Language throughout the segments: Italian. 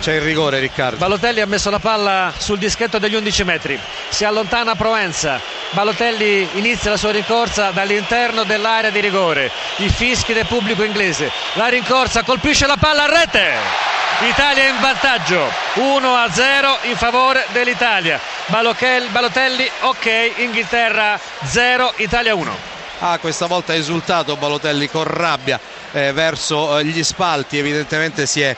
C'è il rigore Riccardo. Balotelli ha messo la palla sul dischetto degli 11 metri. Si allontana Provenza. Balotelli inizia la sua rincorsa dall'interno dell'area di rigore. I fischi del pubblico inglese. La rincorsa colpisce la palla a rete. Italia in vantaggio 1 a 0 in favore dell'Italia. Balotelli ok, Inghilterra 0, Italia 1. Ah, questa volta ha esultato Balotelli con rabbia eh, verso eh, gli spalti, evidentemente si è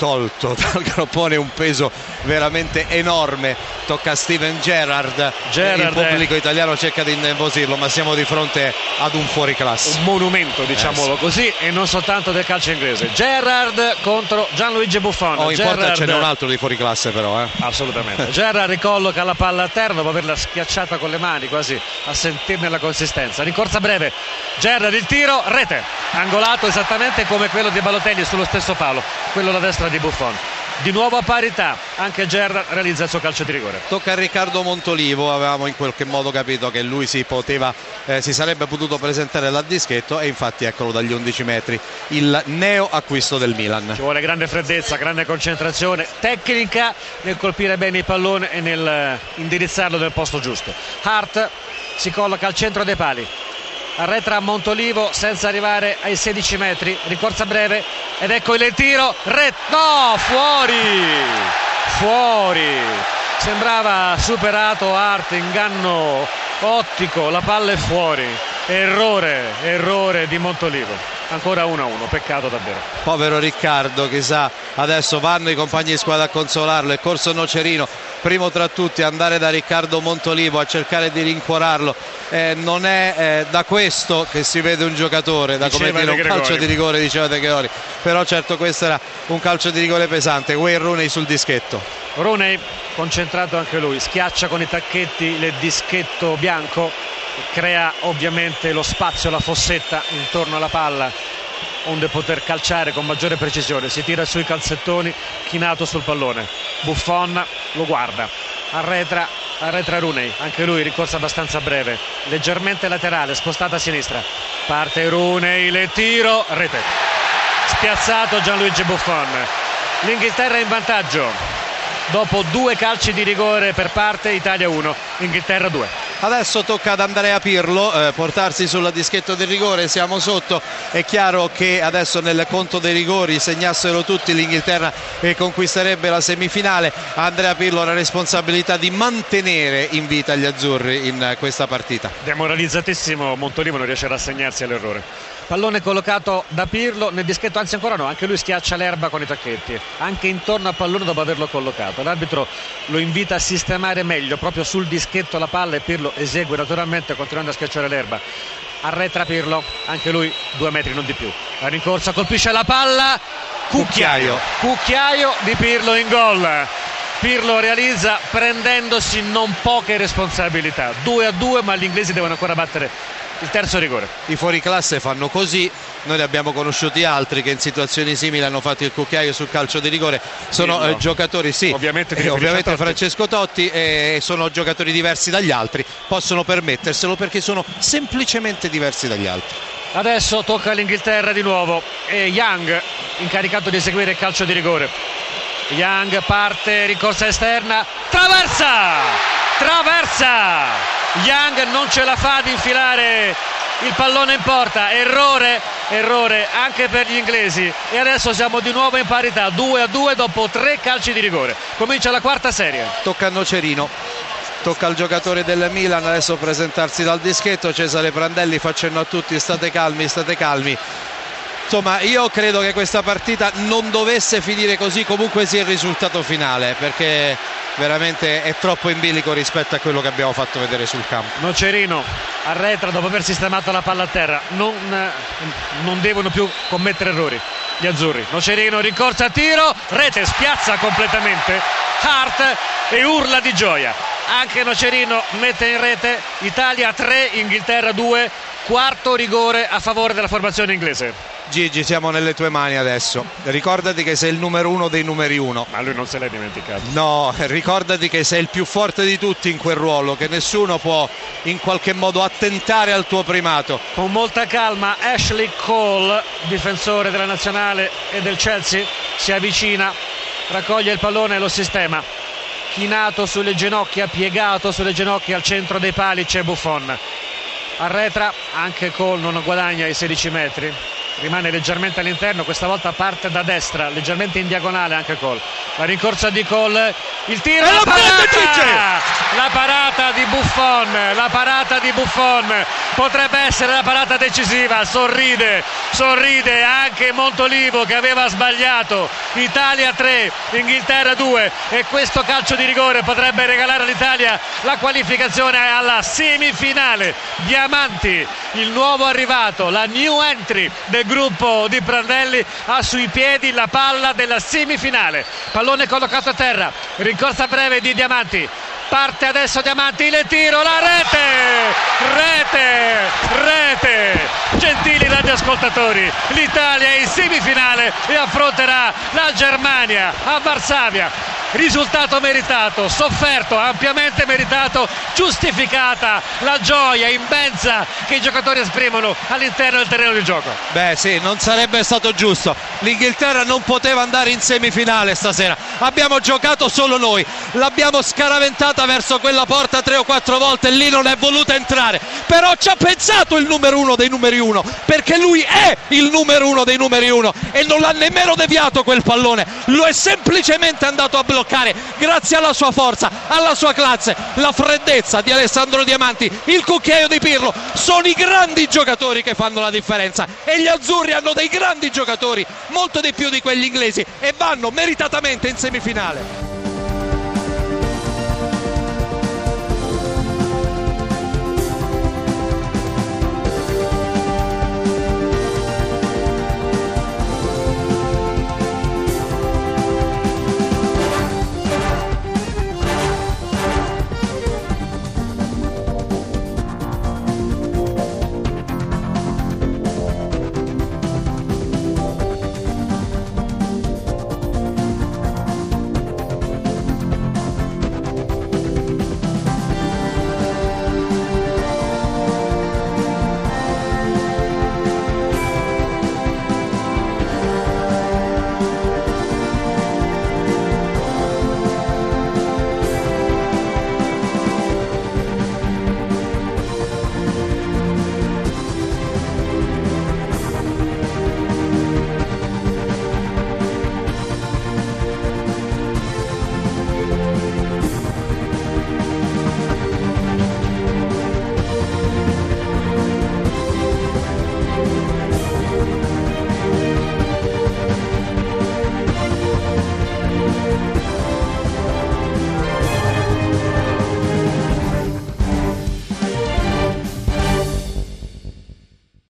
tolto dal groppone un peso veramente enorme. Tocca a Steven Gerrard, Gerrard il pubblico italiano cerca di innervosirlo ma siamo di fronte ad un fuoriclasse. Un monumento diciamolo Eh, sì. così e non soltanto del calcio inglese. Gerrard contro Gianluigi Buffon. Oh, in porta Gerrard- ce n'è un altro di fuoriclasse però eh. assolutamente. Gerrard ricolloca la palla a terra dopo averla schiacciata con le mani quasi a sentirne la consistenza. Rincorsa breve. Gerrard il tiro rete angolato esattamente come quello di Balotelli sullo stesso palo quello alla destra di Buffon di nuovo a parità anche Gerrard realizza il suo calcio di rigore Tocca a Riccardo Montolivo, avevamo in qualche modo capito che lui si poteva, eh, si sarebbe potuto presentare dal dischetto e infatti eccolo dagli 11 metri, il neo acquisto del Milan. Ci vuole grande freddezza, grande concentrazione, tecnica nel colpire bene il pallone e nel eh, indirizzarlo nel posto giusto. Hart si colloca al centro dei pali, arretra a Montolivo senza arrivare ai 16 metri, ricorsa breve ed ecco il tiro, ret, no, fuori, fuori. Sembrava superato Hart, inganno ottico, la palla è fuori, errore, errore di Montolivo. Ancora 1-1, peccato davvero. Povero Riccardo, chissà, adesso vanno i compagni di squadra a consolarlo, è corso Nocerino, primo tra tutti andare da Riccardo Montolivo a cercare di rincuorarlo. Eh, non è eh, da questo che si vede un giocatore, da come Diceva dire un calcio di rigore, diceva De Gregori. Però certo questo era un calcio di rigore pesante, Wayne Rooney sul dischetto. Rooney concentrato anche lui, schiaccia con i tacchetti il dischetto bianco, crea ovviamente lo spazio, la fossetta intorno alla palla onde poter calciare con maggiore precisione. Si tira sui calzettoni, chinato sul pallone. Buffon lo guarda, arretra, arretra Rooney, anche lui ricorsa abbastanza breve, leggermente laterale, spostata a sinistra. Parte Rooney, le tiro, rete. Spiazzato Gianluigi Buffon. L'Inghilterra in vantaggio. Dopo due calci di rigore per parte, Italia 1, Inghilterra 2. Adesso tocca ad Andrea Pirlo eh, portarsi sul dischetto del rigore, siamo sotto, è chiaro che adesso nel conto dei rigori segnassero tutti l'Inghilterra e conquisterebbe la semifinale, Andrea Pirlo ha la responsabilità di mantenere in vita gli azzurri in eh, questa partita. Demoralizzatissimo Montolivo non riesce a rassegnarsi all'errore. Pallone collocato da Pirlo nel dischetto, anzi ancora no, anche lui schiaccia l'erba con i tacchetti, anche intorno al pallone dopo averlo collocato. L'arbitro lo invita a sistemare meglio proprio sul dischetto la palla e Pirlo esegue naturalmente continuando a schiacciare l'erba. Arretra Pirlo, anche lui due metri non di più. La rincorsa colpisce la palla, cucchiaio, cucchiaio di Pirlo in gol. Pirlo realizza prendendosi non poche responsabilità. 2 a 2, ma gli inglesi devono ancora battere il terzo rigore. I fuoriclasse fanno così, noi ne abbiamo conosciuti altri che in situazioni simili hanno fatto il cucchiaio sul calcio di rigore, sono eh, giocatori, sì, Ovviamente eh, ovviamente Totti. Francesco Totti e sono giocatori diversi dagli altri, possono permetterselo perché sono semplicemente diversi dagli altri. Adesso tocca all'Inghilterra di nuovo e Young incaricato di eseguire il calcio di rigore. Young parte, ricorsa esterna, traversa! Traversa! Young non ce la fa ad infilare il pallone in porta, errore, errore anche per gli inglesi e adesso siamo di nuovo in parità, 2 a 2 dopo tre calci di rigore. Comincia la quarta serie. Tocca a Nocerino, tocca al giocatore del Milan adesso presentarsi dal dischetto, Cesare Prandelli fa cenno a tutti, state calmi, state calmi. Insomma, io credo che questa partita non dovesse finire così, comunque sia il risultato finale, perché veramente è troppo in bilico rispetto a quello che abbiamo fatto vedere sul campo. Nocerino arretra dopo aver sistemato la palla a terra. Non, non devono più commettere errori gli azzurri. Nocerino rincorsa a tiro, rete spiazza completamente Hart e urla di gioia. Anche Nocerino mette in rete Italia 3, Inghilterra 2, quarto rigore a favore della formazione inglese. Gigi, siamo nelle tue mani adesso. Ricordati che sei il numero uno dei numeri uno. Ma lui non se l'è dimenticato. No, ricordati che sei il più forte di tutti in quel ruolo, che nessuno può in qualche modo attentare al tuo primato. Con molta calma Ashley Cole, difensore della nazionale e del Chelsea, si avvicina raccoglie il pallone e lo sistema chinato sulle ginocchia piegato sulle ginocchia al centro dei pali c'è Buffon arretra anche Cole non guadagna i 16 metri rimane leggermente all'interno, questa volta parte da destra, leggermente in diagonale anche Cole. La rincorsa di Cole, il tiro, e la, parata! Di Buffon, la parata di Buffon potrebbe essere la parata decisiva, sorride, sorride anche Montolivo che aveva sbagliato, Italia 3, Inghilterra 2 e questo calcio di rigore potrebbe regalare all'Italia la qualificazione alla semifinale. Diamanti, il nuovo arrivato, la new entry del gruppo di Prandelli ha sui piedi la palla della semifinale. Pallone collocato a terra, rincorsa breve di Diamanti. Parte adesso Diamanti, il tiro, la rete! Rete! Rete! Gentili radioascoltatori, l'Italia è in semifinale e affronterà la Germania a Varsavia risultato meritato, sofferto, ampiamente meritato, giustificata la gioia immensa che i giocatori esprimono all'interno del terreno di gioco. Beh sì, non sarebbe stato giusto. L'Inghilterra non poteva andare in semifinale stasera. Abbiamo giocato solo noi, l'abbiamo scaraventata verso quella porta tre o quattro volte e lì non è voluta entrare. Però ci ha pensato il numero uno dei numeri uno, perché lui è il numero uno dei numeri uno e non l'ha nemmeno deviato quel pallone, lo è semplicemente andato a bloccare grazie alla sua forza, alla sua classe, la freddezza di Alessandro Diamanti, il cucchiaio di Pirlo. Sono i grandi giocatori che fanno la differenza e gli azzurri hanno dei grandi giocatori, molto di più di quegli inglesi e vanno meritatamente in semifinale.